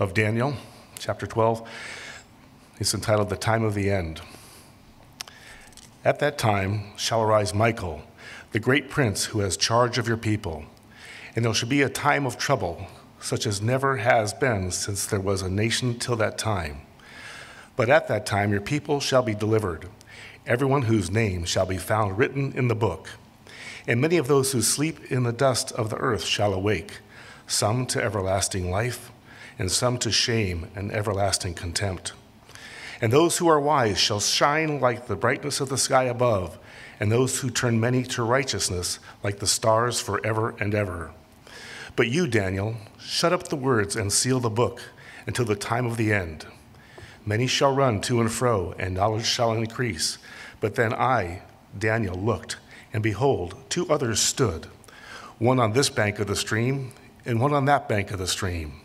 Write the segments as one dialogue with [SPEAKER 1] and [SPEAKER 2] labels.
[SPEAKER 1] of Daniel, chapter 12. It's entitled The Time of the End. At that time shall arise Michael, the great prince who has charge of your people, and there shall be a time of trouble, such as never has been since there was a nation till that time. But at that time your people shall be delivered, everyone whose name shall be found written in the book. And many of those who sleep in the dust of the earth shall awake, some to everlasting life, and some to shame and everlasting contempt. And those who are wise shall shine like the brightness of the sky above, and those who turn many to righteousness like the stars forever and ever. But you, Daniel, shut up the words and seal the book until the time of the end. Many shall run to and fro, and knowledge shall increase. But then I, Daniel, looked, and behold, two others stood, one on this bank of the stream, and one on that bank of the stream.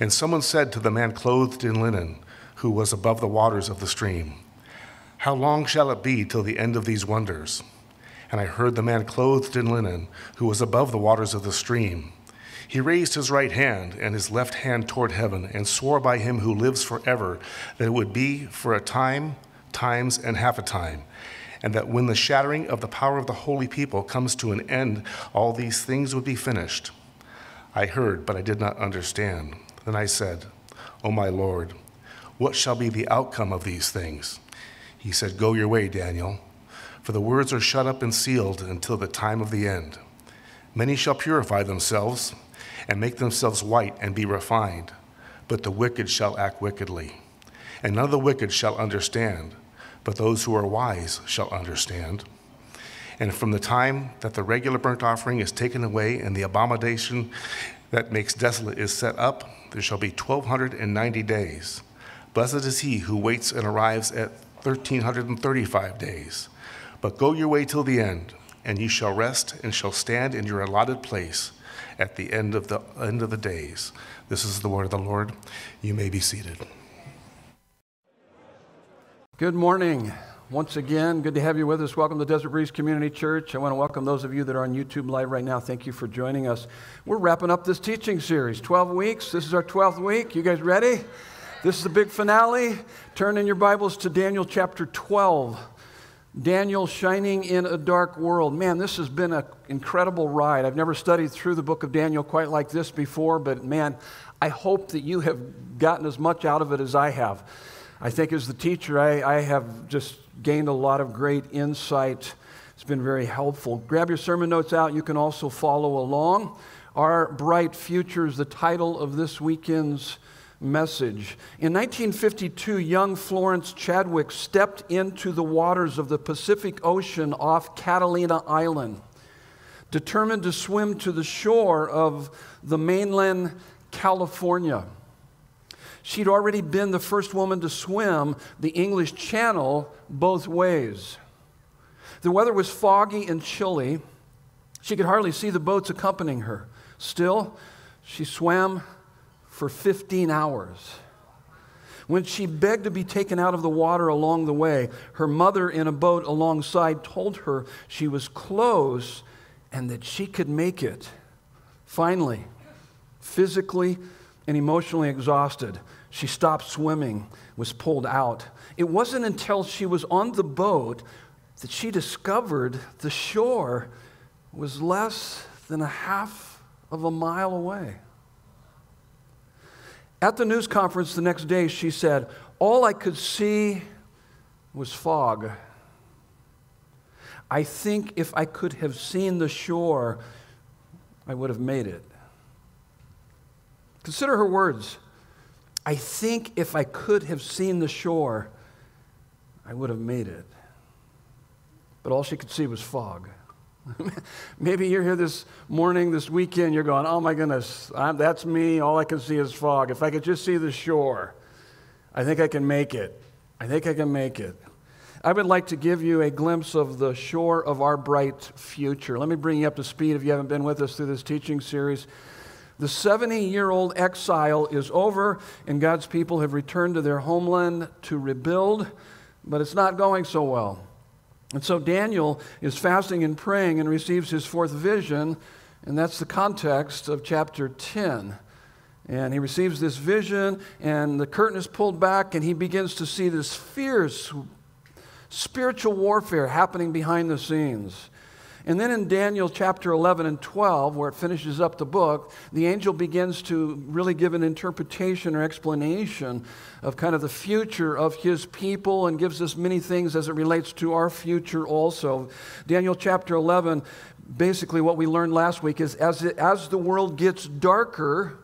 [SPEAKER 1] And someone said to the man clothed in linen, who was above the waters of the stream. How long shall it be till the end of these wonders? And I heard the man clothed in linen, who was above the waters of the stream. He raised his right hand and his left hand toward heaven, and swore by him who lives forever that it would be for a time, times, and half a time, and that when the shattering of the power of the holy people comes to an end, all these things would be finished. I heard, but I did not understand. Then I said, O my Lord, what shall be the outcome of these things? He said, Go your way, Daniel, for the words are shut up and sealed until the time of the end. Many shall purify themselves and make themselves white and be refined, but the wicked shall act wickedly. And none of the wicked shall understand, but those who are wise shall understand. And from the time that the regular burnt offering is taken away and the abomination that makes desolate is set up, there shall be 1290 days. Blessed is he who waits and arrives at 1335 days. But go your way till the end, and you shall rest and shall stand in your allotted place at the end of the end of the days. This is the word of the Lord. You may be seated.
[SPEAKER 2] Good morning. Once again, good to have you with us. Welcome to Desert Breeze Community Church. I want to welcome those of you that are on YouTube Live right now. Thank you for joining us. We're wrapping up this teaching series 12 weeks. This is our 12th week. You guys ready? This is the big finale. Turn in your Bibles to Daniel chapter 12. Daniel shining in a dark world. Man, this has been an incredible ride. I've never studied through the book of Daniel quite like this before, but man, I hope that you have gotten as much out of it as I have. I think as the teacher, I, I have just gained a lot of great insight. It's been very helpful. Grab your sermon notes out. You can also follow along. Our Bright Future is the title of this weekend's message. In 1952, young Florence Chadwick stepped into the waters of the Pacific Ocean off Catalina Island, determined to swim to the shore of the mainland California. She'd already been the first woman to swim the English Channel both ways. The weather was foggy and chilly. She could hardly see the boats accompanying her. Still, she swam for 15 hours. When she begged to be taken out of the water along the way, her mother in a boat alongside told her she was close and that she could make it. Finally, physically and emotionally exhausted, she stopped swimming, was pulled out. It wasn't until she was on the boat that she discovered the shore was less than a half of a mile away. At the news conference the next day, she said, All I could see was fog. I think if I could have seen the shore, I would have made it. Consider her words. I think if I could have seen the shore, I would have made it. But all she could see was fog. Maybe you're here this morning, this weekend, you're going, oh my goodness, I'm, that's me. All I can see is fog. If I could just see the shore, I think I can make it. I think I can make it. I would like to give you a glimpse of the shore of our bright future. Let me bring you up to speed if you haven't been with us through this teaching series. The 70 year old exile is over, and God's people have returned to their homeland to rebuild, but it's not going so well. And so Daniel is fasting and praying and receives his fourth vision, and that's the context of chapter 10. And he receives this vision, and the curtain is pulled back, and he begins to see this fierce spiritual warfare happening behind the scenes. And then in Daniel chapter 11 and 12, where it finishes up the book, the angel begins to really give an interpretation or explanation of kind of the future of his people and gives us many things as it relates to our future also. Daniel chapter 11, basically what we learned last week is as, it, as the world gets darker,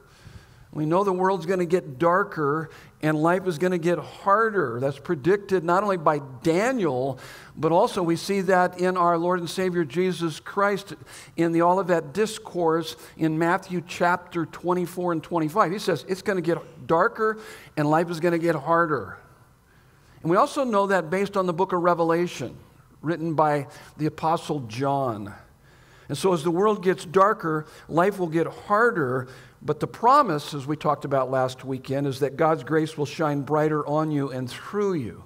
[SPEAKER 2] we know the world's going to get darker and life is going to get harder. That's predicted not only by Daniel, but also we see that in our Lord and Savior Jesus Christ in the Olivet Discourse in Matthew chapter 24 and 25. He says it's going to get darker and life is going to get harder. And we also know that based on the book of Revelation, written by the Apostle John. And so, as the world gets darker, life will get harder, but the promise, as we talked about last weekend, is that God's grace will shine brighter on you and through you.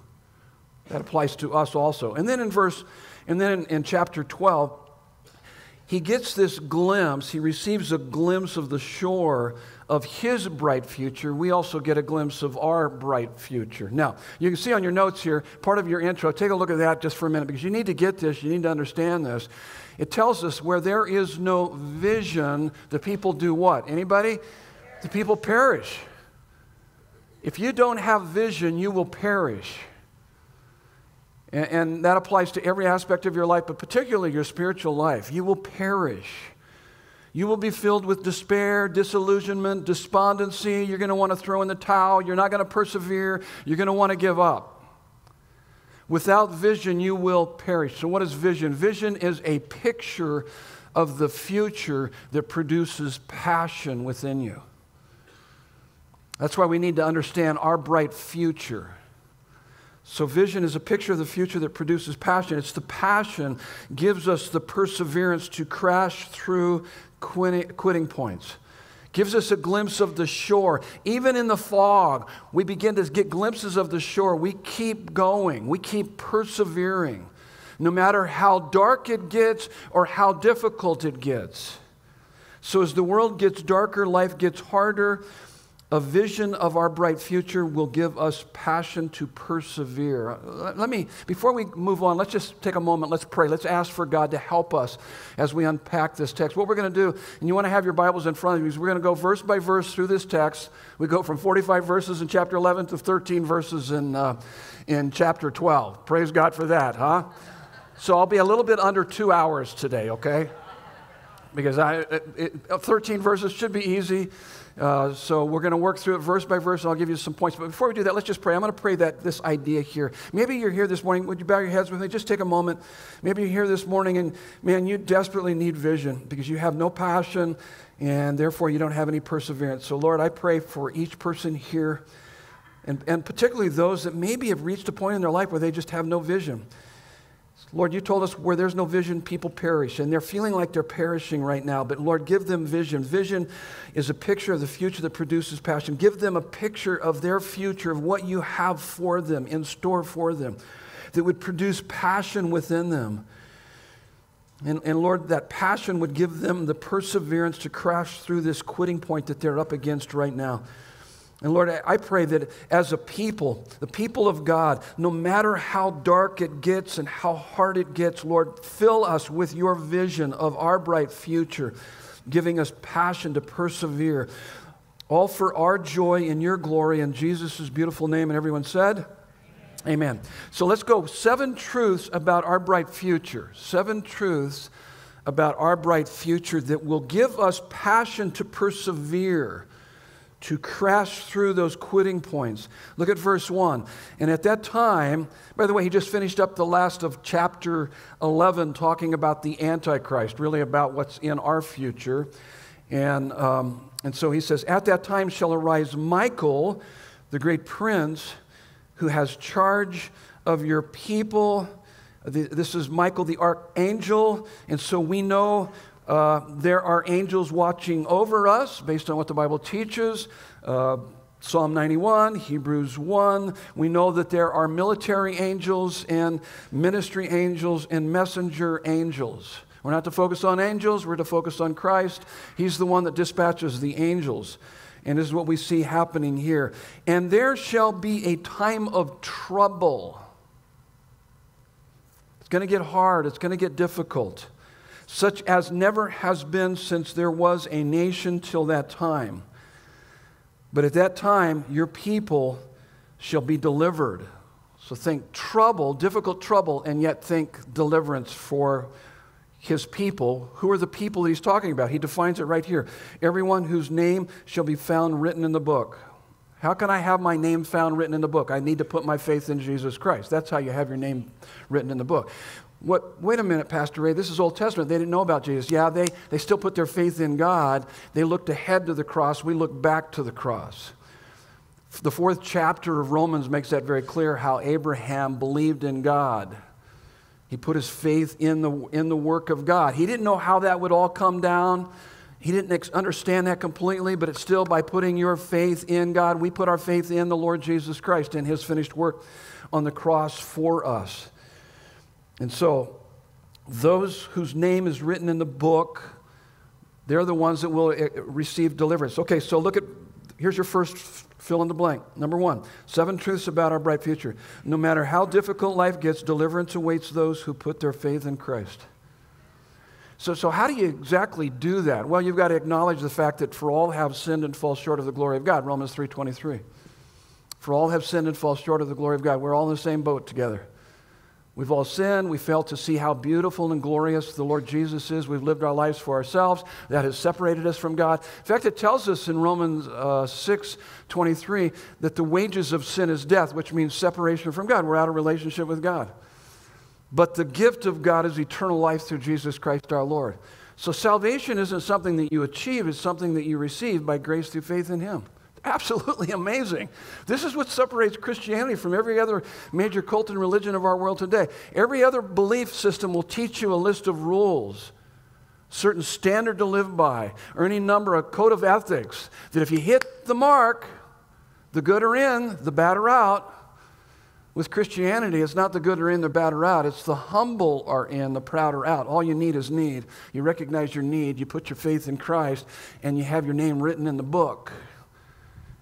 [SPEAKER 2] That applies to us also. And then in verse, and then in, in chapter 12, he gets this glimpse, he receives a glimpse of the shore of his bright future. We also get a glimpse of our bright future. Now, you can see on your notes here, part of your intro, take a look at that just for a minute because you need to get this, you need to understand this. It tells us where there is no vision, the people do what? Anybody? The people perish. If you don't have vision, you will perish. And, and, that applies to every aspect of your life, but particularly your spiritual life. You will perish. You will be filled with despair, disillusionment, despondency. You're going to want to throw in the towel. You're not going to persevere. You're going to want to give up. Without vision, you will perish. So, what is vision? Vision is a picture of the future that produces passion within you. That's why we need to understand our bright future. So, vision is a picture of the future that produces passion. It's the passion gives us the perseverance to crash through quitting points gives us a glimpse of the shore. Even in the fog, we begin to get glimpses of the shore. We keep going, we keep persevering, no matter how dark it gets or how difficult it gets. So, as the world gets darker, life gets harder, a vision of our bright future will give us passion to persevere. Let me, before we move on, let's just take a moment. Let's pray. Let's ask for God to help us as we unpack this text. What we're going to do, and you want to have your Bibles in front of you, is we're going to go verse by verse through this text. We go from 45 verses in chapter 11 to 13 verses in, uh, in chapter 12. Praise God for that, huh? So I'll be a little bit under two hours today, okay? Because I, it, it, 13 verses should be easy. Uh, so we're going to work through it verse by verse, and I'll give you some points. But before we do that, let's just pray. I'm going to pray that this idea here. Maybe you're here this morning. Would you bow your heads with me? Just take a moment. Maybe you're here this morning, and man, you desperately need vision because you have no passion, and therefore you don't have any perseverance. So, Lord, I pray for each person here, and, and particularly those that maybe have reached a point in their life where they just have no vision. Lord, you told us where there's no vision, people perish. And they're feeling like they're perishing right now. But Lord, give them vision. Vision is a picture of the future that produces passion. Give them a picture of their future, of what you have for them, in store for them, that would produce passion within them. And, and Lord, that passion would give them the perseverance to crash through this quitting point that they're up against right now. And Lord, I pray that as a people, the people of God, no matter how dark it gets and how hard it gets, Lord, fill us with your vision of our bright future, giving us passion to persevere, all for our joy in your glory in Jesus' beautiful name. And everyone said, Amen. Amen. So let's go. Seven truths about our bright future. Seven truths about our bright future that will give us passion to persevere to crash through those quitting points. Look at verse 1. And at that time, by the way, he just finished up the last of chapter 11 talking about the Antichrist, really about what's in our future. And, um, and so he says, At that time shall arise Michael, the great prince, who has charge of your people. This is Michael the archangel. And so we know uh, there are angels watching over us based on what the Bible teaches. Uh, Psalm 91, Hebrews 1. We know that there are military angels and ministry angels and messenger angels. We're not to focus on angels, we're to focus on Christ. He's the one that dispatches the angels. And this is what we see happening here. And there shall be a time of trouble. It's going to get hard, it's going to get difficult, such as never has been since there was a nation till that time. But at that time, your people shall be delivered. So think trouble, difficult trouble, and yet think deliverance for his people. Who are the people he's talking about? He defines it right here. Everyone whose name shall be found written in the book. How can I have my name found written in the book? I need to put my faith in Jesus Christ. That's how you have your name written in the book. What, wait a minute, Pastor Ray, this is Old Testament. They didn't know about Jesus. Yeah, they, they still put their faith in God. They looked ahead to the cross. We look back to the cross. The fourth chapter of Romans makes that very clear how Abraham believed in God. He put his faith in the, in the work of God. He didn't know how that would all come down. He didn't understand that completely, but it's still by putting your faith in God. We put our faith in the Lord Jesus Christ and his finished work on the cross for us. And so, those whose name is written in the book, they're the ones that will eh, receive deliverance. Okay, so look at here's your first fill in the blank. Number one, seven truths about our bright future. No matter how difficult life gets, deliverance awaits those who put their faith in Christ. So, so how do you exactly do that? Well, you've got to acknowledge the fact that for all have sinned and fall short of the glory of God. Romans 3.23. For all have sinned and fall short of the glory of God. We're all in the same boat together. We've all sinned. We fail to see how beautiful and glorious the Lord Jesus is. We've lived our lives for ourselves. That has separated us from God. In fact, it tells us in Romans uh, 6 23 that the wages of sin is death, which means separation from God. We're out of relationship with God. But the gift of God is eternal life through Jesus Christ our Lord. So salvation isn't something that you achieve, it's something that you receive by grace through faith in Him absolutely amazing. This is what separates Christianity from every other major cult and religion of our world today. Every other belief system will teach you a list of rules, certain standard to live by, or any number, a code of ethics that if you hit the mark, the good are in, the bad are out. With Christianity, it's not the good are in, the bad are out. It's the humble are in, the proud are out. All you need is need. You recognize your need, you put your faith in Christ, and you have your name written in the book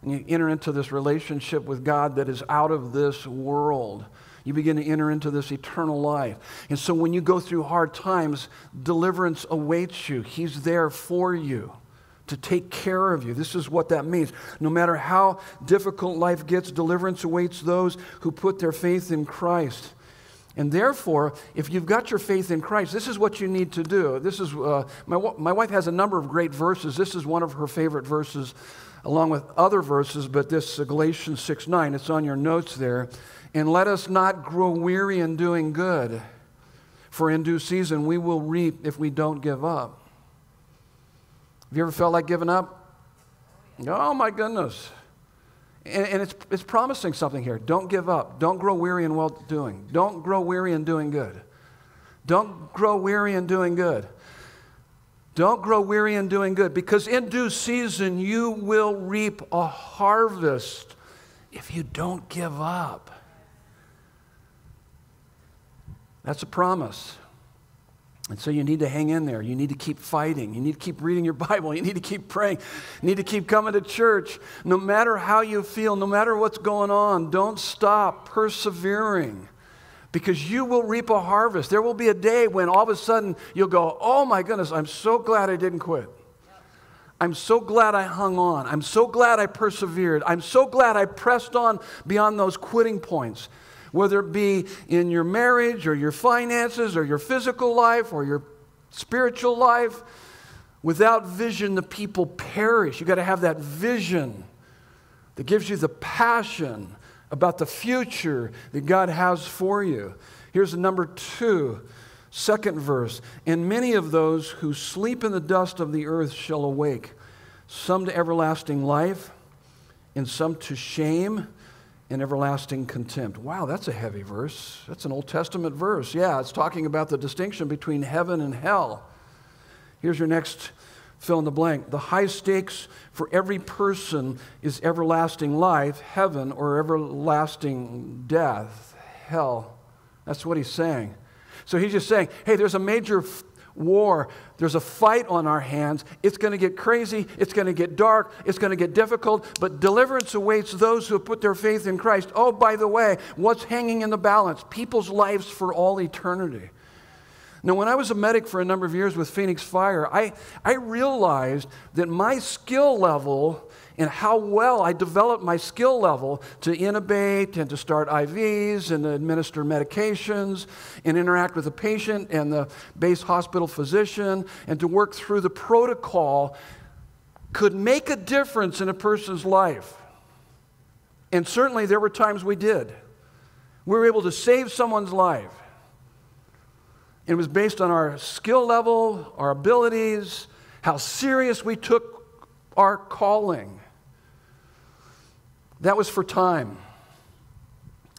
[SPEAKER 2] and you enter into this relationship with God that is out of this world. You begin to enter into this eternal life. And so when you go through hard times, deliverance awaits you. He's there for you to take care of you. This is what that means. No matter how difficult life gets, deliverance awaits those who put their faith in Christ. And therefore, if you've got your faith in Christ, this is what you need to do. This is uh, my, my wife has a number of great verses. This is one of her favorite verses along with other verses, but this Galatians 6 9, it's on your notes there. And let us not grow weary in doing good, for in due season we will reap if we don't give up. Have you ever felt like giving up? Oh my goodness. And, and it's, it's promising something here. Don't give up. Don't grow weary in well doing. Don't grow weary in doing good. Don't grow weary in doing good. Don't grow weary in doing good, because in due season you will reap a harvest if you don't give up. That's a promise. And so you need to hang in there. You need to keep fighting. You need to keep reading your Bible. You need to keep praying. You need to keep coming to church. No matter how you feel, no matter what's going on, don't stop persevering because you will reap a harvest. There will be a day when all of a sudden you'll go, Oh my goodness, I'm so glad I didn't quit. I'm so glad I hung on. I'm so glad I persevered. I'm so glad I pressed on beyond those quitting points, whether it be in your marriage or your finances or your physical life or your spiritual life. Without vision, the people perish. You've got to have that vision that gives you the passion about the future that God has for you. Here's the number two, second verse. And many of those who sleep in the dust of the earth shall awake, some to everlasting life, and some to shame and everlasting contempt. Wow, that's a heavy verse. That's an Old Testament verse. Yeah, it's talking about the distinction between heaven and hell. Here's your next fill in the blank. The high stakes for every person is everlasting life, heaven, or everlasting death, hell. That's what he's saying. So he's just saying, hey, there's a major war. There's a fight on our hands. It's going to get crazy. It's going to get dark. It's going to get difficult. But deliverance awaits those who have put their faith in Christ. Oh, by the way, what's hanging in the balance? People's lives for all eternity. Now, when I was a medic for a number of years with Phoenix Fire, I, I realized that my skill level and how well I developed my skill level to intubate and to start IVs and administer medications and interact with the patient and the base hospital physician and to work through the protocol could make a difference in a person's life. And certainly there were times we did. We were able to save someone's life. It was based on our skill level, our abilities, how serious we took our calling. That was for time.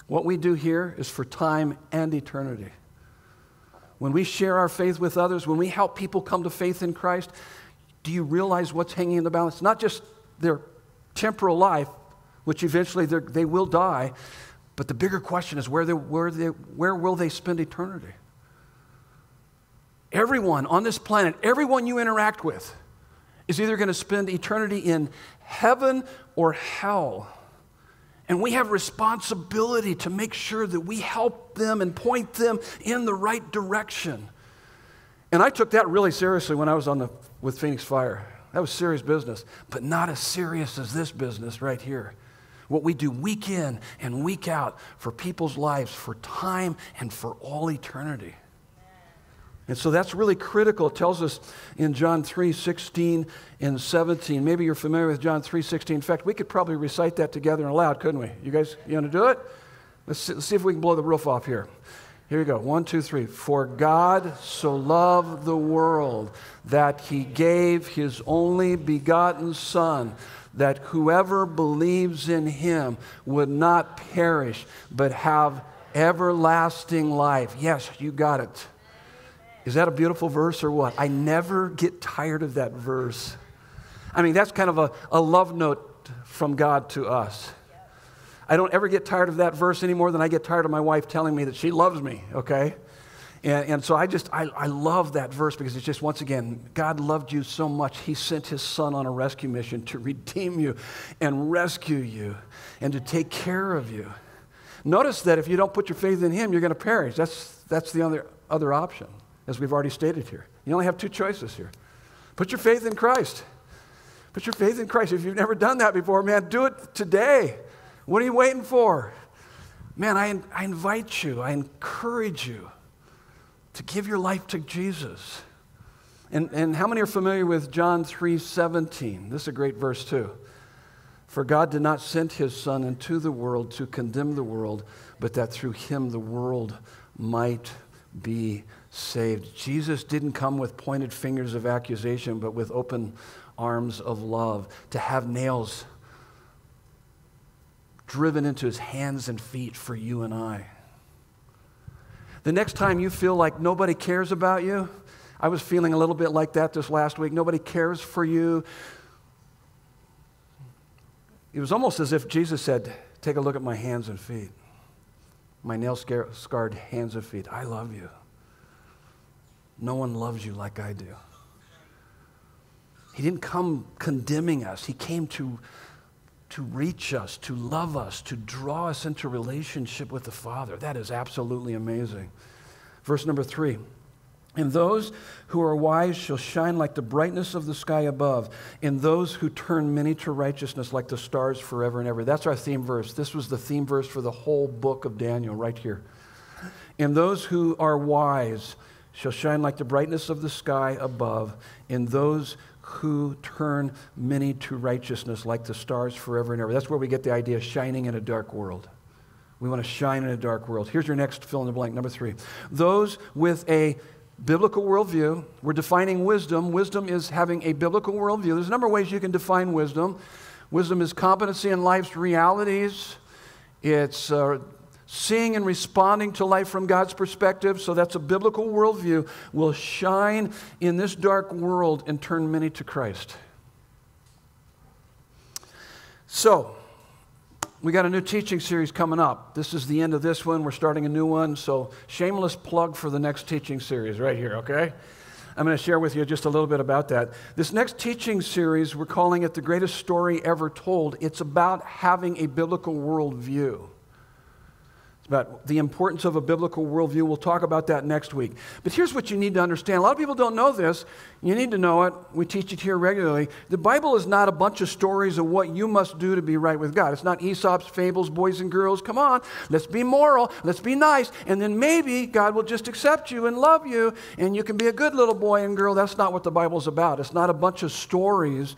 [SPEAKER 2] What we do here is for time and eternity. When we share our faith with others, when we help people come to faith in Christ, do you realize what's hanging in the balance? Not just their temporal life, which eventually they will die, but the bigger question is where, they, where, they, where will they spend eternity? Everyone on this planet, everyone you interact with, is either going to spend eternity in heaven or hell. And we have responsibility to make sure that we help them and point them in the right direction. And I took that really seriously when I was on the, with Phoenix Fire. That was serious business, but not as serious as this business right here. What we do week in and week out for people's lives, for time and for all eternity. And so that's really critical. It tells us in John 3 16 and 17. Maybe you're familiar with John 3 16. In fact, we could probably recite that together aloud, couldn't we? You guys, you want to do it? Let's see, let's see if we can blow the roof off here. Here we go. One, two, three. For God so loved the world that he gave his only begotten Son, that whoever believes in him would not perish, but have everlasting life. Yes, you got it. Is that a beautiful verse or what? I never get tired of that verse. I mean, that's kind of a, a love note from God to us. I don't ever get tired of that verse any more than I get tired of my wife telling me that she loves me, okay? And, and so I just, I, I love that verse because it's just, once again, God loved you so much, He sent His Son on a rescue mission to redeem you and rescue you and to take care of you. Notice that if you don't put your faith in Him, you're going to perish. That's, that's the other, other option as we've already stated here. You only have two choices here. Put your faith in Christ. Put your faith in Christ. If you've never done that before, man, do it today. What are you waiting for? Man, I, I invite you, I encourage you to give your life to Jesus. And, and how many are familiar with John 3 17? This is a great verse, too. For God did not send his Son into the world to condemn the world, but that through him the world might be saved. Jesus didn't come with pointed fingers of accusation, but with open arms of love, to have nails driven into his hands and feet for you and I. The next time you feel like nobody cares about you, I was feeling a little bit like that this last week. Nobody cares for you. It was almost as if Jesus said, Take a look at my hands and feet, my nail scarred hands and feet. I love you. No one loves you like I do. He didn't come condemning us, He came to, to reach us, to love us, to draw us into relationship with the Father. That is absolutely amazing. Verse number three. And those who are wise shall shine like the brightness of the sky above, and those who turn many to righteousness like the stars forever and ever. That's our theme verse. This was the theme verse for the whole book of Daniel, right here. And those who are wise shall shine like the brightness of the sky above, in those who turn many to righteousness like the stars forever and ever. That's where we get the idea of shining in a dark world. We want to shine in a dark world. Here's your next fill in the blank, number three. Those with a biblical worldview, we're defining wisdom. Wisdom is having a biblical worldview. There's a number of ways you can define wisdom. Wisdom is competency in life's realities. It's uh, seeing and responding to life from God's perspective, so that's a biblical worldview, will shine in this dark world and turn many to Christ. So, we got a new teaching series coming up. This is the end of this one. We're starting a new one, so shameless plug for the next teaching series right here, okay? I'm going to share with you just a little bit about that. This next teaching series, we're calling it The Greatest Story Ever Told. It's about having a biblical worldview about the importance of a biblical worldview. We'll talk about that next week. But here's what you need to understand. A lot of people don't know this. You need to know it. We teach it here regularly. The Bible is not a bunch of stories of what you must do to be right with God. It's not Aesop's fables, boys and girls. Come on, let's be moral, let's be nice, and then maybe God will just accept you and love you, and you can be a good little boy and girl. That's not what the Bible's about. It's not a bunch of stories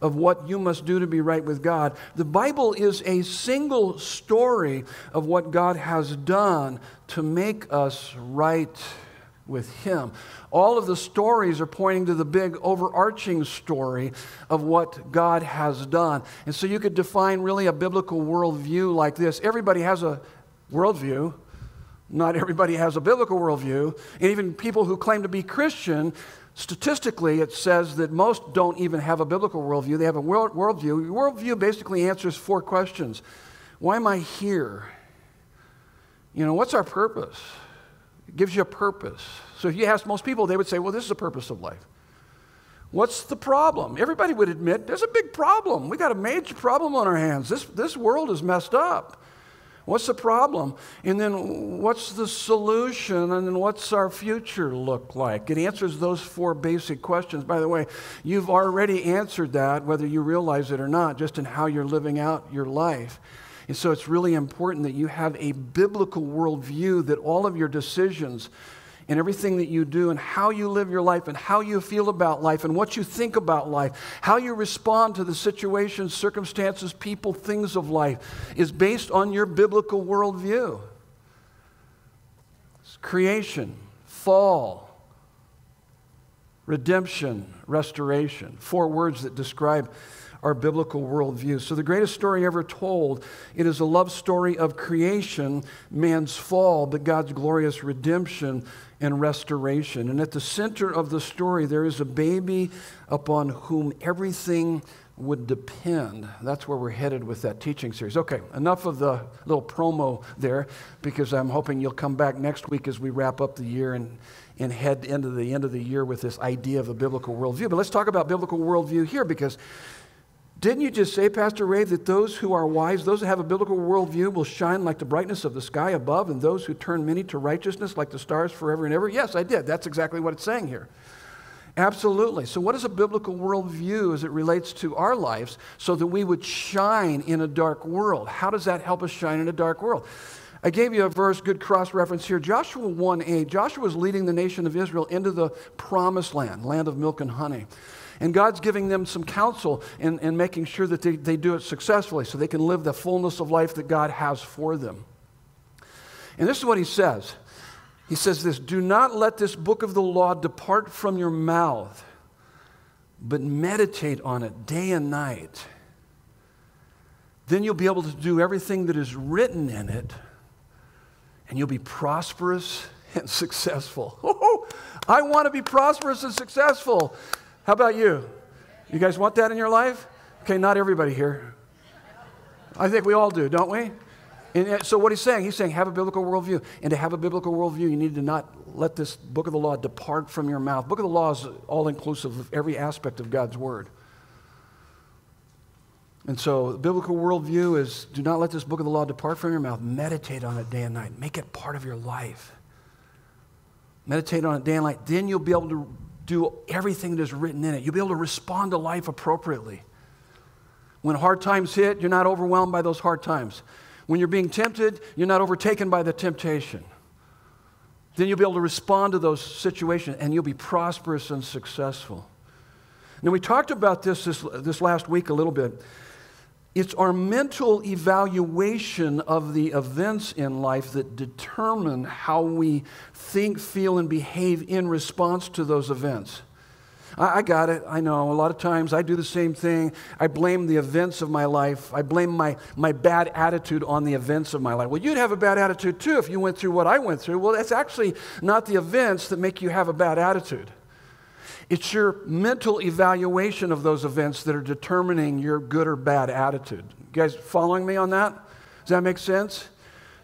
[SPEAKER 2] of what you must do to be right with God. The Bible is a single story of what God has done to make us right with Him. All of the stories are pointing to the big overarching story of what God has done. And so you could define really a biblical worldview like this everybody has a worldview. Not everybody has a biblical worldview. And even people who claim to be Christian Statistically, it says that most don't even have a biblical worldview. They have a world, worldview. Worldview basically answers four questions Why am I here? You know, what's our purpose? It gives you a purpose. So if you ask most people, they would say, Well, this is the purpose of life. What's the problem? Everybody would admit there's a big problem. We got a major problem on our hands. This, this world is messed up. What's the problem? And then what's the solution? And then what's our future look like? It answers those four basic questions. By the way, you've already answered that, whether you realize it or not, just in how you're living out your life. And so it's really important that you have a biblical worldview, that all of your decisions, in everything that you do and how you live your life and how you feel about life and what you think about life, how you respond to the situations, circumstances, people, things of life is based on your biblical worldview. It's creation, fall, redemption, restoration. Four words that describe our biblical worldview. So, the greatest story ever told, it is a love story of creation, man's fall, but God's glorious redemption and restoration. And at the center of the story, there is a baby upon whom everything would depend. That's where we're headed with that teaching series. Okay, enough of the little promo there, because I'm hoping you'll come back next week as we wrap up the year and, and head into the end of the year with this idea of a biblical worldview. But let's talk about biblical worldview here, because didn't you just say, Pastor Ray, that those who are wise, those who have a biblical worldview, will shine like the brightness of the sky above, and those who turn many to righteousness like the stars forever and ever? Yes, I did. That's exactly what it's saying here. Absolutely. So, what is a biblical worldview as it relates to our lives so that we would shine in a dark world? How does that help us shine in a dark world? I gave you a verse, good cross reference here. Joshua 1 8. Joshua was leading the nation of Israel into the promised land, land of milk and honey. And God's giving them some counsel and, and making sure that they, they do it successfully so they can live the fullness of life that God has for them. And this is what he says He says this Do not let this book of the law depart from your mouth, but meditate on it day and night. Then you'll be able to do everything that is written in it, and you'll be prosperous and successful. I want to be prosperous and successful. How about you? You guys want that in your life? Okay, not everybody here. I think we all do, don't we? And so, what he's saying, he's saying, have a biblical worldview. And to have a biblical worldview, you need to not let this book of the law depart from your mouth. Book of the law is all inclusive of every aspect of God's word. And so, biblical worldview is do not let this book of the law depart from your mouth. Meditate on it day and night. Make it part of your life. Meditate on it day and night. Then you'll be able to do everything that is written in it. You'll be able to respond to life appropriately. When hard times hit, you're not overwhelmed by those hard times. When you're being tempted, you're not overtaken by the temptation. Then you'll be able to respond to those situations and you'll be prosperous and successful. Now, we talked about this, this this last week a little bit. It's our mental evaluation of the events in life that determine how we think, feel, and behave in response to those events. I, got it. I know. A lot of times I do the same thing. I blame the events of my life. I blame my, my bad attitude on the events of my life. Well, you'd have a bad attitude too if you went through what I went through. Well, that's actually not the events that make you have a bad attitude. It's your mental evaluation of those events that are determining your good or bad attitude. You guys following me on that? Does that make sense?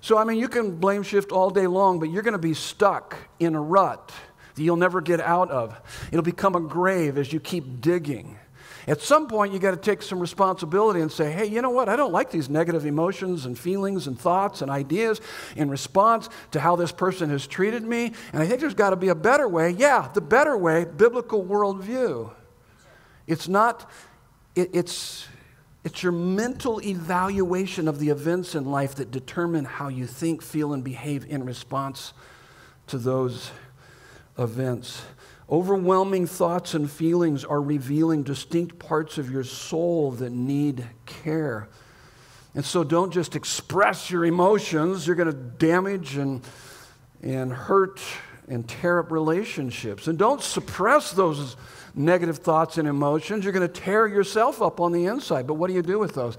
[SPEAKER 2] So, I mean, you can blame shift all day long, but you're going to be stuck in a rut that you'll never get out of. It'll become a grave as you keep digging. At some point, you got to take some responsibility and say, hey, you know what? I don't like these negative emotions and feelings and thoughts and ideas in response to how this person has treated me. And I think there's got to be a better way. Yeah, the better way, biblical worldview. It's not, it, it's, it's your mental evaluation of the events in life that determine how you think, feel, and behave in response to those events. Overwhelming thoughts and feelings are revealing distinct parts of your soul that need care. And so don't just express your emotions, you're going to damage and, and hurt and tear up relationships. And don't suppress those negative thoughts and emotions. You're going to tear yourself up on the inside. But what do you do with those?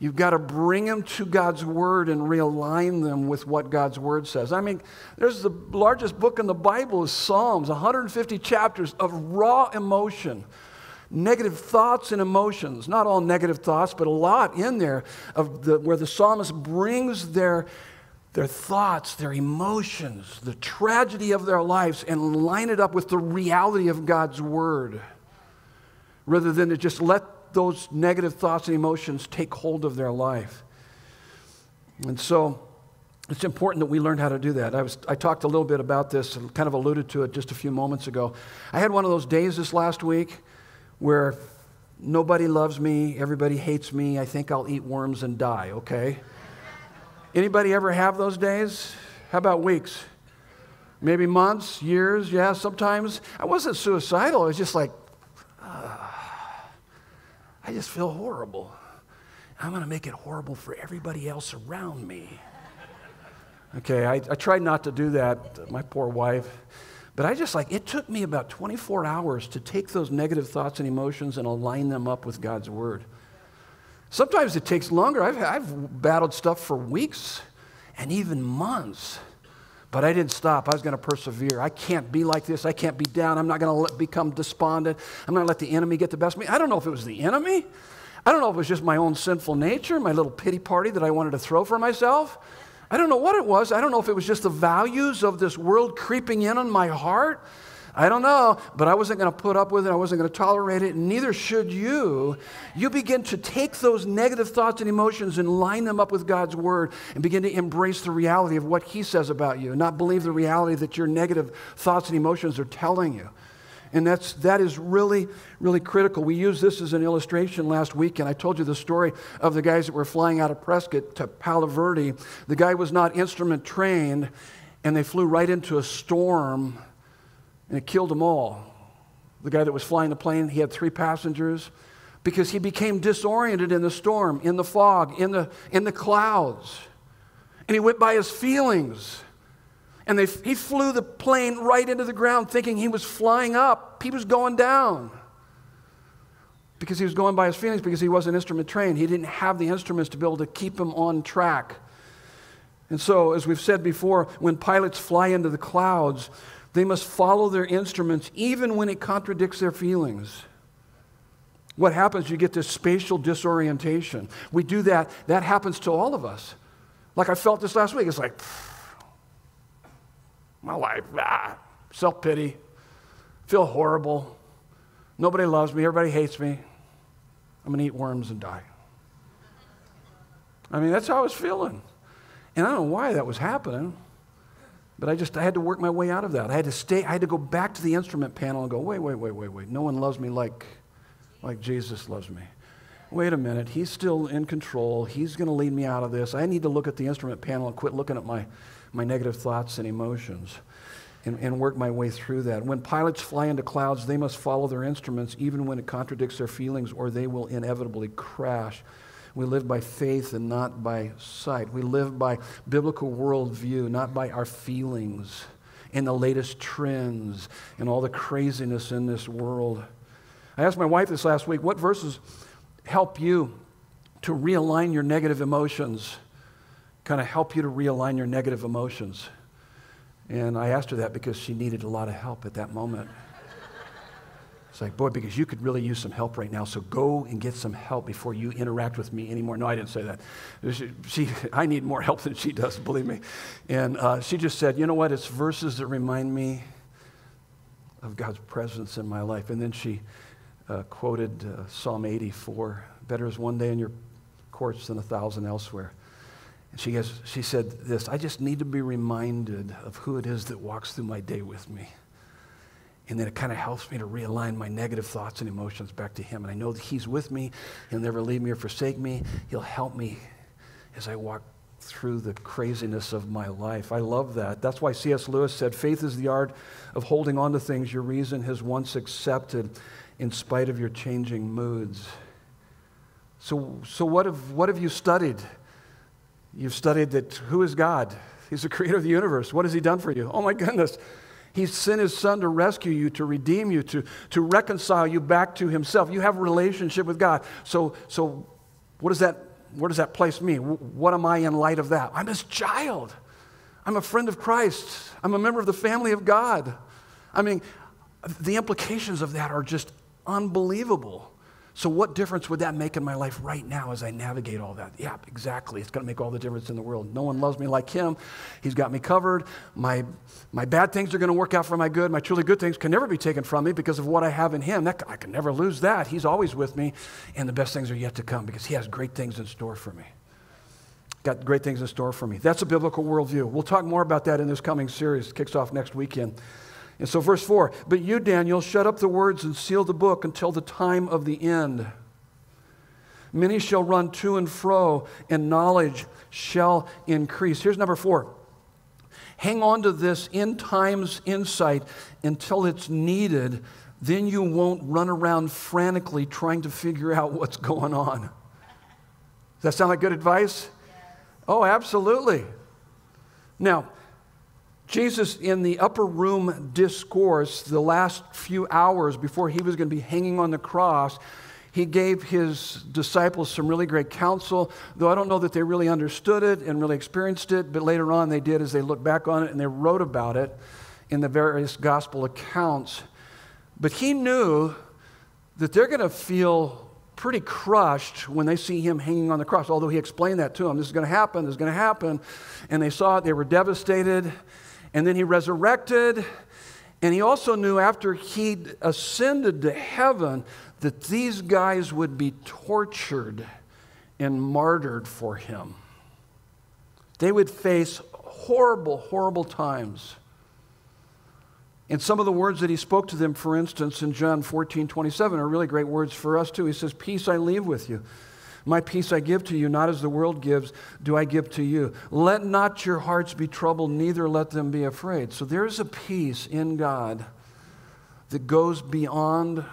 [SPEAKER 2] You've got to bring them to God's Word and realign them with what God's Word says. I mean, there's the largest book in the Bible is Psalms, 150 chapters of raw emotion, negative thoughts and emotions. Not all negative thoughts, but a lot in there of the, where the psalmist brings their, their thoughts, their emotions, the tragedy of their lives, and line it up with the reality of God's Word rather than to just let those negative thoughts and emotions take hold of their life. And so it's important that we learn how to do that. I, was, I talked a little bit about this and kind of alluded to it just a few moments ago. I had one of those days this last week where nobody loves me, everybody hates me, I think I'll eat worms and die, okay? Anybody ever have those days? How about weeks? Maybe months, years, yeah, sometimes. I wasn't suicidal, I was just like, I just feel horrible. I'm going to make it horrible for everybody else around me. Okay, I, I tried not to do that, my poor wife. But I just like, it took me about 24 hours to take those negative thoughts and emotions and align them up with God's word. Sometimes it takes longer. I've, I've battled stuff for weeks and even months. But I didn't stop. I was going to persevere. I can't be like this. I can't be down. I'm not going to become despondent. I'm not going to let the enemy get the best of me. I don't know if it was the enemy. I don't know if it was just my own sinful nature, my little pity party that I wanted to throw for myself. I don't know what it was. I don't know if it was just the values of this world creeping in on my heart. I don't know, but I wasn't going to put up with it. I wasn't going to tolerate it, and neither should you. You begin to take those negative thoughts and emotions and line them up with God's word and begin to embrace the reality of what He says about you, not believe the reality that your negative thoughts and emotions are telling you. And that's, that is really, really critical. We used this as an illustration last week, and I told you the story of the guys that were flying out of Prescott to Palo Verde. The guy was not instrument trained, and they flew right into a storm and it killed them all. The guy that was flying the plane, he had three passengers because he became disoriented in the storm, in the fog, in the, in the clouds. And he went by his feelings. And they, he flew the plane right into the ground thinking he was flying up. He was going down because he was going by his feelings because he wasn't instrument trained. He didn't have the instruments to be able to keep him on track. And so, as we've said before, when pilots fly into the clouds, they must follow their instruments even when it contradicts their feelings. What happens? You get this spatial disorientation. We do that, that happens to all of us. Like I felt this last week. It's like, my life, ah, self pity, feel horrible. Nobody loves me, everybody hates me. I'm going to eat worms and die. I mean, that's how I was feeling. And I don't know why that was happening. But I just I had to work my way out of that. I had to stay, I had to go back to the instrument panel and go, wait, wait, wait, wait, wait. No one loves me like, like Jesus loves me. Wait a minute, he's still in control. He's going to lead me out of this. I need to look at the instrument panel and quit looking at my, my negative thoughts and emotions and, and work my way through that. When pilots fly into clouds, they must follow their instruments even when it contradicts their feelings or they will inevitably crash. We live by faith and not by sight. We live by biblical worldview, not by our feelings and the latest trends and all the craziness in this world. I asked my wife this last week what verses help you to realign your negative emotions, kind of help you to realign your negative emotions. And I asked her that because she needed a lot of help at that moment. It's like, boy, because you could really use some help right now, so go and get some help before you interact with me anymore. No, I didn't say that. She, she I need more help than she does, believe me. And uh, she just said, you know what? It's verses that remind me of God's presence in my life. And then she uh, quoted uh, Psalm 84 Better is one day in your courts than a thousand elsewhere. And she, has, she said this I just need to be reminded of who it is that walks through my day with me. And then it kind of helps me to realign my negative thoughts and emotions back to Him. And I know that He's with me. He'll never leave me or forsake me. He'll help me as I walk through the craziness of my life. I love that. That's why C.S. Lewis said faith is the art of holding on to things your reason has once accepted in spite of your changing moods. So, so what, have, what have you studied? You've studied that who is God? He's the creator of the universe. What has He done for you? Oh my goodness. He sent His Son to rescue you, to redeem you, to, to reconcile you back to Himself. You have a relationship with God. So, so what does that, where does that place me? What am I in light of that? I'm His child. I'm a friend of Christ. I'm a member of the family of God. I mean, the implications of that are just unbelievable. So, what difference would that make in my life right now as I navigate all that? Yeah, exactly. It's going to make all the difference in the world. No one loves me like him. He's got me covered. My, my bad things are going to work out for my good. My truly good things can never be taken from me because of what I have in him. That, I can never lose that. He's always with me. And the best things are yet to come because he has great things in store for me. Got great things in store for me. That's a biblical worldview. We'll talk more about that in this coming series. Kicks off next weekend. And so, verse 4 But you, Daniel, shut up the words and seal the book until the time of the end. Many shall run to and fro, and knowledge shall increase. Here's number four. Hang on to this end times insight until it's needed. Then you won't run around frantically trying to figure out what's going on. Does that sound like good advice? Oh, absolutely. Now, Jesus, in the upper room discourse, the last few hours before he was going to be hanging on the cross, he gave his disciples some really great counsel, though I don't know that they really understood it and really experienced it, but later on they did as they looked back on it and they wrote about it in the various gospel accounts. But he knew that they're going to feel pretty crushed when they see him hanging on the cross, although he explained that to them. This is going to happen, this is going to happen. And they saw it, they were devastated. And then he resurrected. And he also knew after he ascended to heaven that these guys would be tortured and martyred for him. They would face horrible, horrible times. And some of the words that he spoke to them, for instance, in John 14, 27, are really great words for us too. He says, Peace I leave with you. My peace I give to you, not as the world gives, do I give to you. Let not your hearts be troubled, neither let them be afraid. So there's a peace in God that goes beyond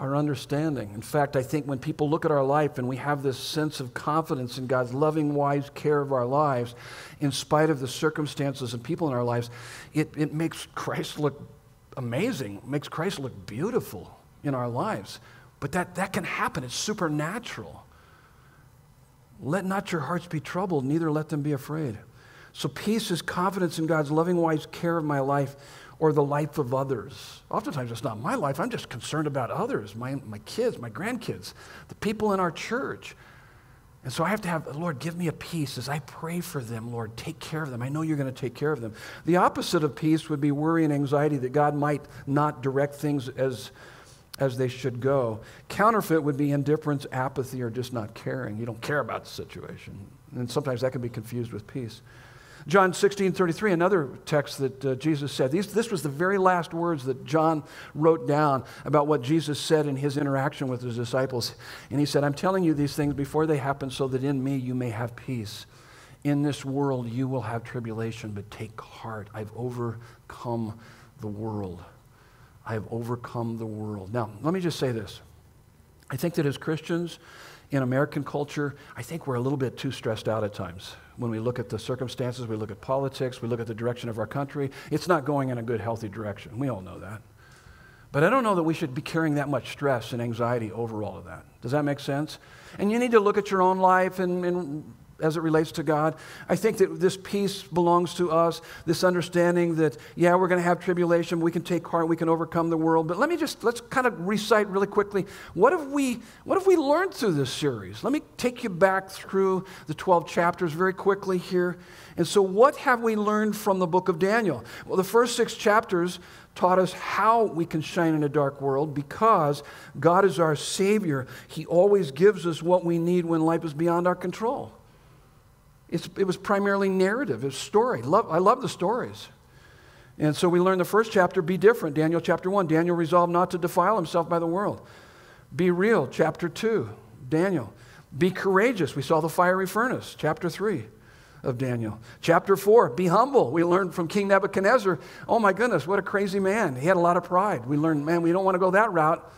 [SPEAKER 2] our understanding. In fact, I think when people look at our life and we have this sense of confidence in God's loving, wise care of our lives, in spite of the circumstances and people in our lives, it, it makes Christ look amazing, makes Christ look beautiful in our lives. But that, that can happen, it's supernatural. Let not your hearts be troubled, neither let them be afraid. So, peace is confidence in God's loving, wise care of my life or the life of others. Oftentimes, it's not my life. I'm just concerned about others, my, my kids, my grandkids, the people in our church. And so I have to have, Lord, give me a peace as I pray for them, Lord, take care of them. I know you're going to take care of them. The opposite of peace would be worry and anxiety that God might not direct things as as they should go. Counterfeit would be indifference, apathy, or just not caring. You don't care about the situation. And sometimes that can be confused with peace. John 16, 33, another text that uh, Jesus said. These, this was the very last words that John wrote down about what Jesus said in his interaction with his disciples. And he said, I'm telling you these things before they happen so that in me you may have peace. In this world you will have tribulation, but take heart. I've overcome the world. I have overcome the world. Now, let me just say this. I think that as Christians in American culture, I think we're a little bit too stressed out at times. When we look at the circumstances, we look at politics, we look at the direction of our country, it's not going in a good, healthy direction. We all know that. But I don't know that we should be carrying that much stress and anxiety over all of that. Does that make sense? And you need to look at your own life and, and as it relates to God. I think that this peace belongs to us, this understanding that, yeah, we're going to have tribulation, we can take heart, we can overcome the world. But let me just, let's kind of recite really quickly what have we, what have we learned through this series? Let me take you back through the 12 chapters very quickly here. And so, what have we learned from the book of Daniel? Well, the first six chapters taught us how we can shine in a dark world because God is our Savior. He always gives us what we need when life is beyond our control. It's, it was primarily narrative, it's story. Love, I love the stories. And so we learned the first chapter be different. Daniel chapter 1, Daniel resolved not to defile himself by the world. Be real, chapter 2, Daniel. Be courageous. We saw the fiery furnace, chapter 3 of Daniel. Chapter 4, be humble. We learned from King Nebuchadnezzar, oh my goodness, what a crazy man. He had a lot of pride. We learned, man, we don't want to go that route.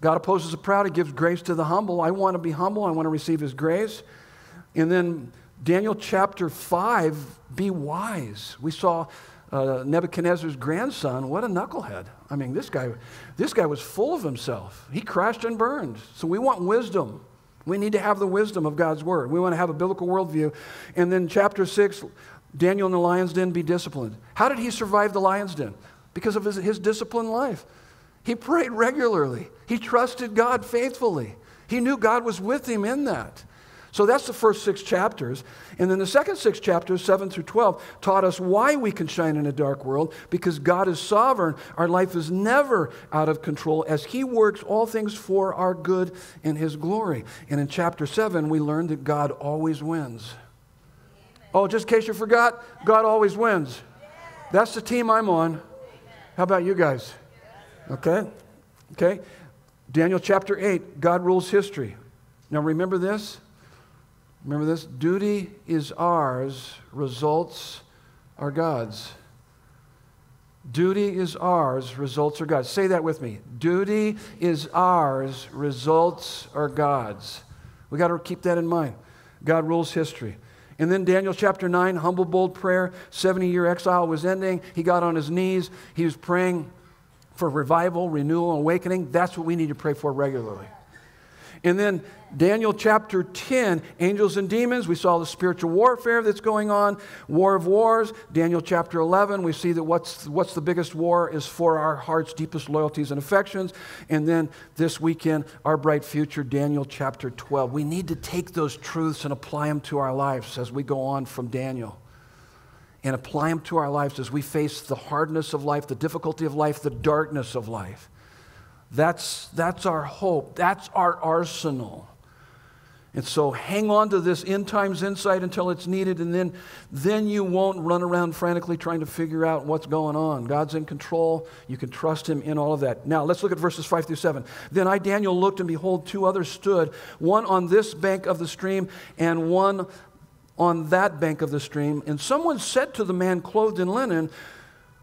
[SPEAKER 2] God opposes the proud, He gives grace to the humble. I want to be humble, I want to receive His grace. And then Daniel chapter 5, be wise. We saw uh, Nebuchadnezzar's grandson, what a knucklehead. I mean, this guy, this guy was full of himself. He crashed and burned. So we want wisdom. We need to have the wisdom of God's word. We want to have a biblical worldview. And then chapter 6, Daniel in the lion's den, be disciplined. How did he survive the lion's den? Because of his, his disciplined life. He prayed regularly. He trusted God faithfully. He knew God was with him in that. So that's the first six chapters. And then the second six chapters, 7 through 12, taught us why we can shine in a dark world because God is sovereign. Our life is never out of control as He works all things for our good and His glory. And in chapter 7, we learned that God always wins. Oh, just in case you forgot, God always wins. That's the team I'm on. How about you guys? Okay? Okay? Daniel chapter 8, God rules history. Now remember this? Remember this? Duty is ours, results are God's. Duty is ours, results are God's. Say that with me. Duty is ours, results are God's. We got to keep that in mind. God rules history. And then Daniel chapter 9, humble, bold prayer. 70 year exile was ending. He got on his knees. He was praying for revival, renewal, awakening. That's what we need to pray for regularly. And then Daniel chapter 10, angels and demons, we saw the spiritual warfare that's going on, war of wars. Daniel chapter 11, we see that what's, what's the biggest war is for our heart's deepest loyalties and affections. And then this weekend, our bright future, Daniel chapter 12. We need to take those truths and apply them to our lives as we go on from Daniel. And apply them to our lives as we face the hardness of life, the difficulty of life, the darkness of life. That's, that's our hope. That's our arsenal. And so hang on to this end times insight until it's needed, and then, then you won't run around frantically trying to figure out what's going on. God's in control. You can trust Him in all of that. Now, let's look at verses 5 through 7. Then I, Daniel, looked, and behold, two others stood, one on this bank of the stream, and one on that bank of the stream. And someone said to the man clothed in linen,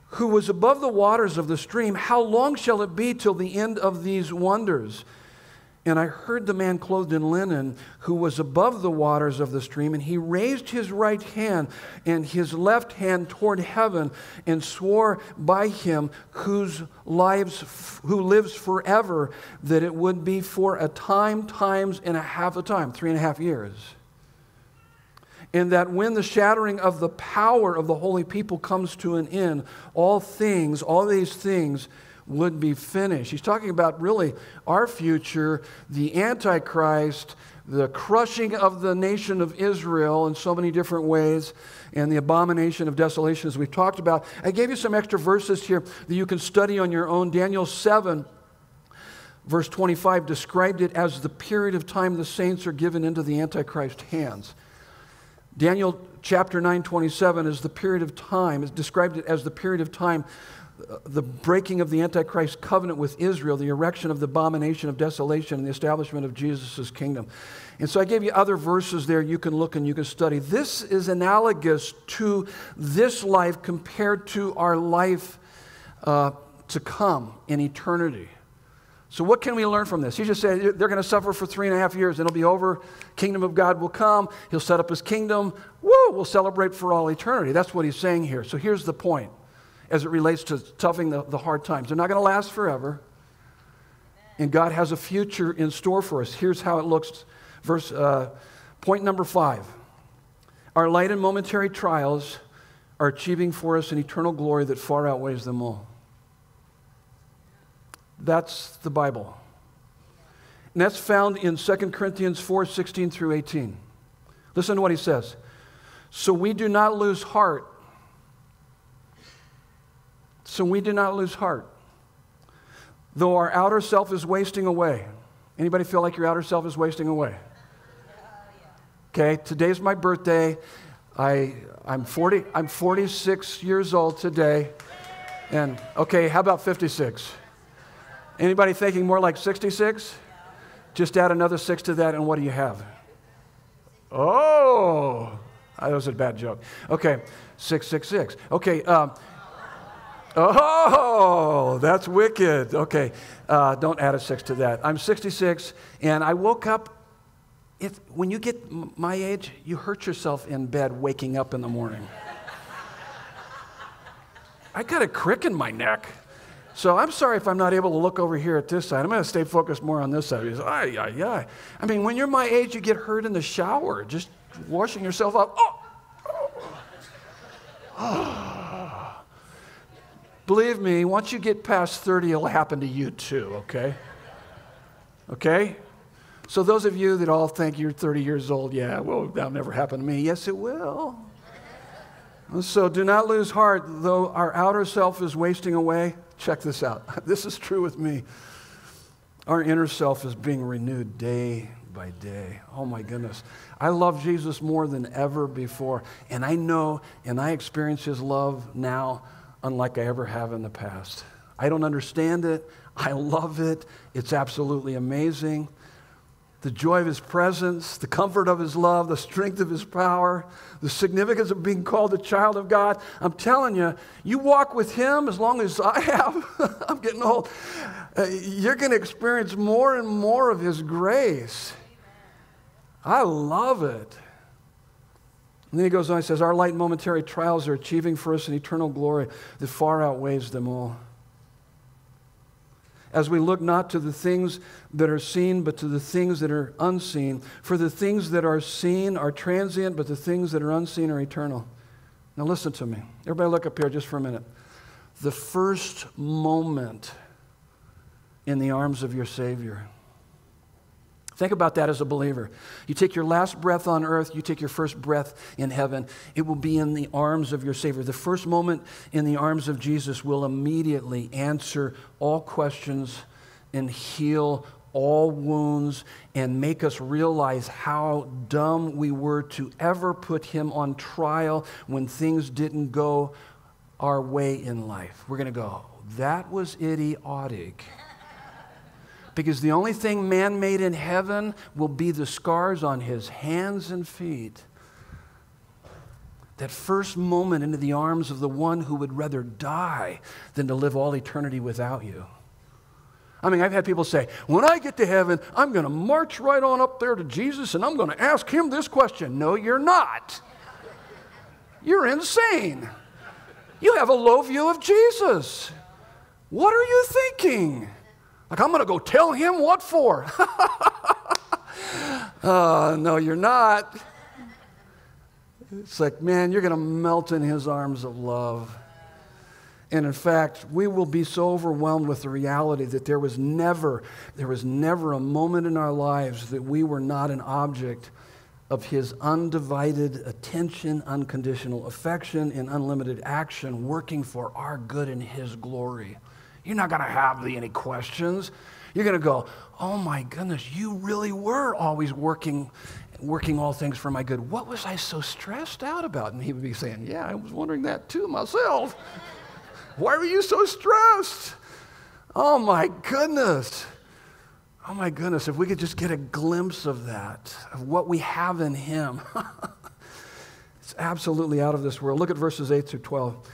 [SPEAKER 2] who was above the waters of the stream, How long shall it be till the end of these wonders? And I heard the man clothed in linen who was above the waters of the stream, and he raised his right hand and his left hand toward heaven and swore by him whose lives who lives forever that it would be for a time, times and a half a time, three and a half years and that when the shattering of the power of the holy people comes to an end, all things, all these things would be finished. He's talking about really our future, the Antichrist, the crushing of the nation of Israel in so many different ways, and the abomination of desolation, as we've talked about. I gave you some extra verses here that you can study on your own. Daniel 7 verse 25 described it as the period of time the saints are given into the Antichrist hands. Daniel chapter 9, 27 is the period of time, is described it as the period of time, uh, the breaking of the Antichrist covenant with Israel, the erection of the abomination of desolation, and the establishment of Jesus' kingdom. And so I gave you other verses there you can look and you can study. This is analogous to this life compared to our life uh, to come in eternity. So, what can we learn from this? He just said they're going to suffer for three and a half years, and it'll be over. Kingdom of God will come. He'll set up his kingdom. Woo! We'll celebrate for all eternity. That's what he's saying here. So, here's the point as it relates to toughing the, the hard times. They're not going to last forever. And God has a future in store for us. Here's how it looks. Verse, uh, Point number five our light and momentary trials are achieving for us an eternal glory that far outweighs them all. That's the Bible. And that's found in 2 Corinthians 4 16 through 18. Listen to what he says. So we do not lose heart. So we do not lose heart. Though our outer self is wasting away. Anybody feel like your outer self is wasting away? Okay, today's my birthday. I, I'm, 40, I'm 46 years old today. And okay, how about 56? Anybody thinking more like 66? Just add another six to that, and what do you have? Oh, that was a bad joke. Okay, 666. Okay, um, oh, that's wicked. Okay, uh, don't add a six to that. I'm 66, and I woke up. It, when you get my age, you hurt yourself in bed waking up in the morning. I got a crick in my neck. So I'm sorry if I'm not able to look over here at this side. I'm going to stay focused more on this side. ay, ay, ay. I mean, when you're my age, you get hurt in the shower, just washing yourself up. Oh. Believe me, once you get past 30, it'll happen to you too, okay? Okay? So, those of you that all think you're 30 years old, yeah, well, that'll never happen to me. Yes, it will. So, do not lose heart, though our outer self is wasting away Check this out. This is true with me. Our inner self is being renewed day by day. Oh my goodness. I love Jesus more than ever before. And I know and I experience his love now unlike I ever have in the past. I don't understand it. I love it. It's absolutely amazing the joy of his presence, the comfort of his love, the strength of his power, the significance of being called a child of God. I'm telling you, you walk with him as long as I have. I'm getting old. Uh, you're going to experience more and more of his grace. I love it. And then he goes on, he says, Our light momentary trials are achieving for us an eternal glory that far outweighs them all as we look not to the things that are seen, but to the things that are unseen. For the things that are seen are transient, but the things that are unseen are eternal. Now, listen to me. Everybody, look up here just for a minute. The first moment in the arms of your Savior Think about that as a believer. You take your last breath on earth, you take your first breath in heaven. It will be in the arms of your Savior. The first moment in the arms of Jesus will immediately answer all questions and heal all wounds and make us realize how dumb we were to ever put him on trial when things didn't go our way in life. We're going to go, that was idiotic because the only thing man made in heaven will be the scars on his hands and feet. That first moment into the arms of the one who would rather die than to live all eternity without you. I mean, I've had people say, when I get to heaven, I'm going to march right on up there to Jesus and I'm going to ask him this question. No, you're not. You're insane. You have a low view of Jesus. What are you thinking? Like, I'm going to go tell him what for? uh, no, you're not. It's like, man, you're going to melt in his arms of love. And in fact, we will be so overwhelmed with the reality that there was never, there was never a moment in our lives that we were not an object of his undivided attention, unconditional affection, and unlimited action working for our good and his glory. You're not going to have any questions. You're going to go, oh my goodness, you really were always working, working all things for my good. What was I so stressed out about? And he would be saying, yeah, I was wondering that too myself. Why were you so stressed? Oh my goodness. Oh my goodness, if we could just get a glimpse of that, of what we have in him. it's absolutely out of this world. Look at verses 8 through 12.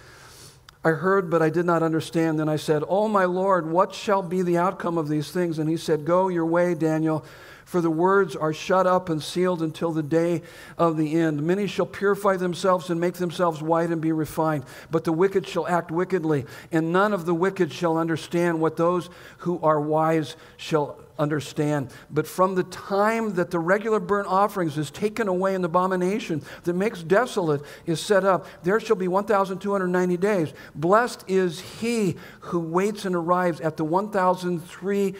[SPEAKER 2] I heard, but I did not understand. Then I said, Oh, my Lord, what shall be the outcome of these things? And he said, Go your way, Daniel, for the words are shut up and sealed until the day of the end. Many shall purify themselves and make themselves white and be refined, but the wicked shall act wickedly, and none of the wicked shall understand what those who are wise shall understand. But from the time that the regular burnt offerings is taken away and the abomination that makes desolate is set up, there shall be 1,290 days. Blessed is he who waits and arrives at the 1,003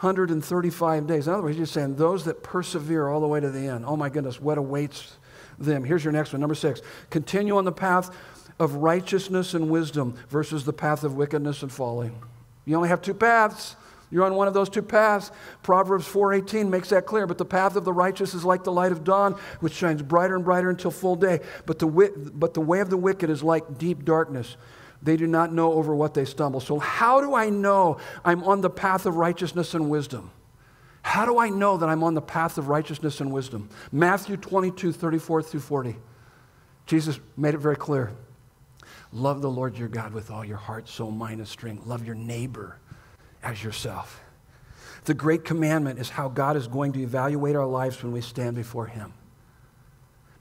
[SPEAKER 2] 135 days. In other words, he's saying those that persevere all the way to the end. Oh my goodness, what awaits them? Here's your next one, number six. Continue on the path of righteousness and wisdom versus the path of wickedness and folly. You only have two paths. You're on one of those two paths. Proverbs 4:18 makes that clear. But the path of the righteous is like the light of dawn, which shines brighter and brighter until full day. But the, but the way of the wicked is like deep darkness. They do not know over what they stumble. So, how do I know I'm on the path of righteousness and wisdom? How do I know that I'm on the path of righteousness and wisdom? Matthew 22, 34 through 40. Jesus made it very clear. Love the Lord your God with all your heart, soul, mind, and strength. Love your neighbor as yourself. The great commandment is how God is going to evaluate our lives when we stand before Him.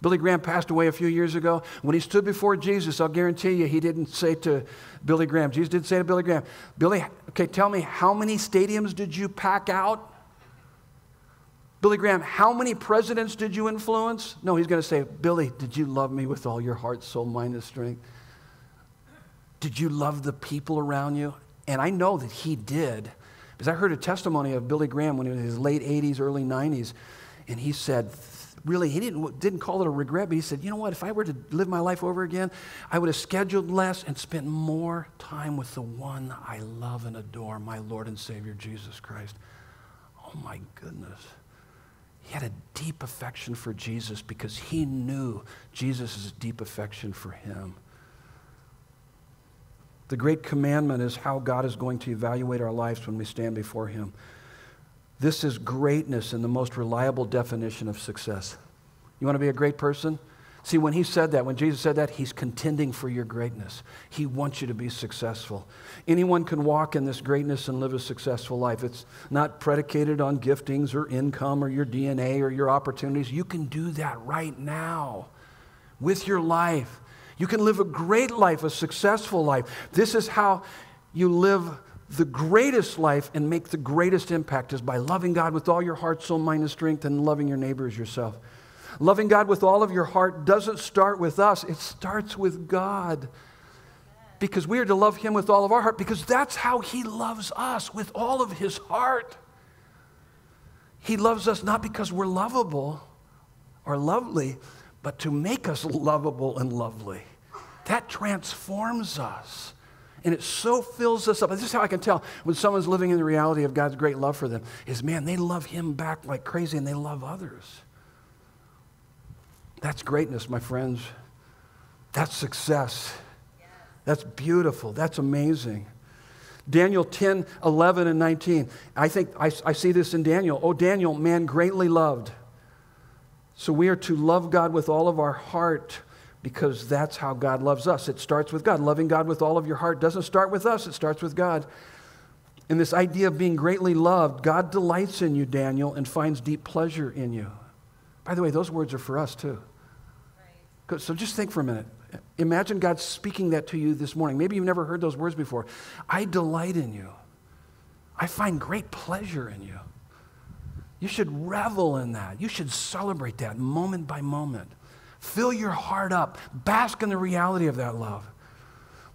[SPEAKER 2] Billy Graham passed away a few years ago. When he stood before Jesus, I'll guarantee you he didn't say to Billy Graham, Jesus didn't say to Billy Graham, Billy, okay, tell me, how many stadiums did you pack out? Billy Graham, how many presidents did you influence? No, he's going to say, Billy, did you love me with all your heart, soul, mind, and strength? Did you love the people around you? And I know that he did, because I heard a testimony of Billy Graham when he was in his late 80s, early 90s, and he said, really, he didn't, didn't call it a regret, but he said, you know what, if I were to live my life over again, I would have scheduled less and spent more time with the one I love and adore, my Lord and Savior, Jesus Christ. Oh my goodness. He had a deep affection for Jesus because he knew Jesus' deep affection for him. The great commandment is how God is going to evaluate our lives when we stand before him. This is greatness in the most reliable definition of success. You want to be a great person? See, when he said that, when Jesus said that, he's contending for your greatness. He wants you to be successful. Anyone can walk in this greatness and live a successful life. It's not predicated on giftings or income or your DNA or your opportunities. You can do that right now with your life. You can live a great life, a successful life. This is how you live the greatest life and make the greatest impact is by loving God with all your heart, soul, mind, and strength, and loving your neighbor as yourself. Loving God with all of your heart doesn't start with us, it starts with God. Because we are to love Him with all of our heart, because that's how He loves us, with all of His heart. He loves us not because we're lovable or lovely, but to make us lovable and lovely. That transforms us. And it so fills us up. This is how I can tell when someone's living in the reality of God's great love for them is man, they love him back like crazy and they love others. That's greatness, my friends. That's success. That's beautiful. That's amazing. Daniel 10, 11, and 19. I think I, I see this in Daniel. Oh, Daniel, man greatly loved. So we are to love God with all of our heart because that's how God loves us. It starts with God. Loving God with all of your heart doesn't start with us, it starts with God. And this idea of being greatly loved, God delights in you, Daniel, and finds deep pleasure in you. By the way, those words are for us too. Right. So just think for a minute. Imagine God speaking that to you this morning. Maybe you've never heard those words before. I delight in you. I find great pleasure in you. You should revel in that. You should celebrate that moment by moment. Fill your heart up. Bask in the reality of that love.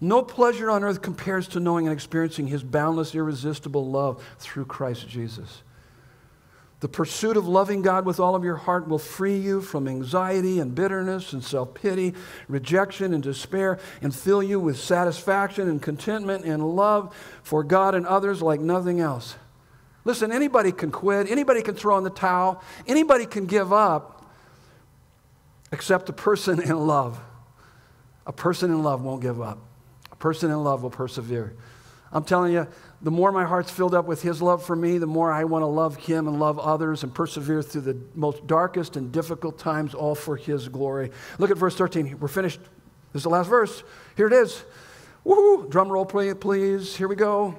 [SPEAKER 2] No pleasure on earth compares to knowing and experiencing His boundless, irresistible love through Christ Jesus. The pursuit of loving God with all of your heart will free you from anxiety and bitterness and self pity, rejection and despair, and fill you with satisfaction and contentment and love for God and others like nothing else. Listen, anybody can quit, anybody can throw in the towel, anybody can give up, except a person in love. A person in love won't give up. A person in love will persevere. I'm telling you, the more my heart's filled up with His love for me, the more I want to love Him and love others and persevere through the most darkest and difficult times, all for His glory. Look at verse 13. We're finished. This is the last verse. Here it is. Woohoo! Drum roll, please. Here we go.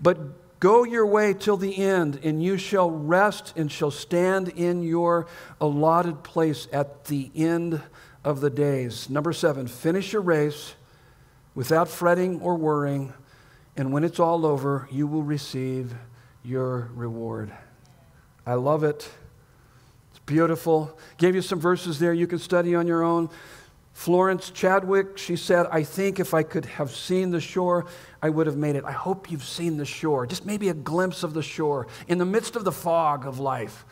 [SPEAKER 2] But Go your way till the end, and you shall rest and shall stand in your allotted place at the end of the days. Number seven, finish your race without fretting or worrying, and when it's all over, you will receive your reward. I love it. It's beautiful. Gave you some verses there you can study on your own. Florence Chadwick, she said, I think if I could have seen the shore, I would have made it. I hope you've seen the shore, just maybe a glimpse of the shore in the midst of the fog of life.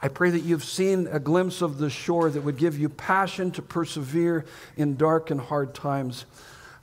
[SPEAKER 2] I pray that you've seen a glimpse of the shore that would give you passion to persevere in dark and hard times.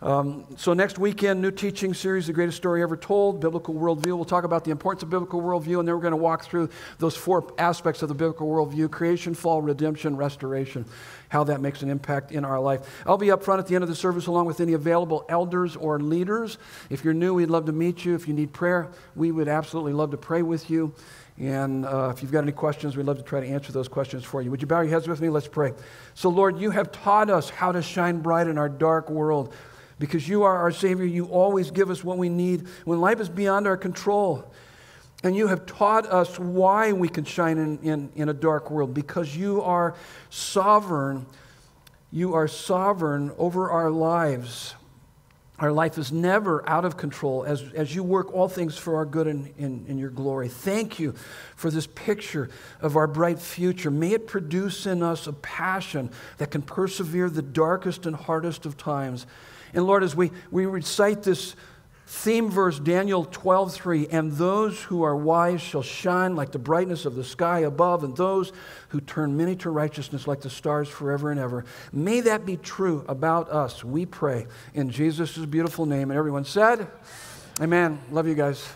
[SPEAKER 2] Um, so, next weekend, new teaching series, The Greatest Story Ever Told, Biblical Worldview. We'll talk about the importance of biblical worldview, and then we're going to walk through those four aspects of the biblical worldview creation, fall, redemption, restoration, how that makes an impact in our life. I'll be up front at the end of the service along with any available elders or leaders. If you're new, we'd love to meet you. If you need prayer, we would absolutely love to pray with you. And uh, if you've got any questions, we'd love to try to answer those questions for you. Would you bow your heads with me? Let's pray. So, Lord, you have taught us how to shine bright in our dark world because you are our Savior. You always give us what we need when life is beyond our control. And you have taught us why we can shine in, in, in a dark world because you are sovereign. You are sovereign over our lives. Our life is never out of control as, as you work all things for our good and in, in your glory. Thank you for this picture of our bright future. May it produce in us a passion that can persevere the darkest and hardest of times. And Lord, as we, we recite this theme verse, Daniel 12, 3, and those who are wise shall shine like the brightness of the sky above, and those who turn many to righteousness like the stars forever and ever. May that be true about us, we pray, in Jesus' beautiful name. And everyone said, Amen. Love you guys.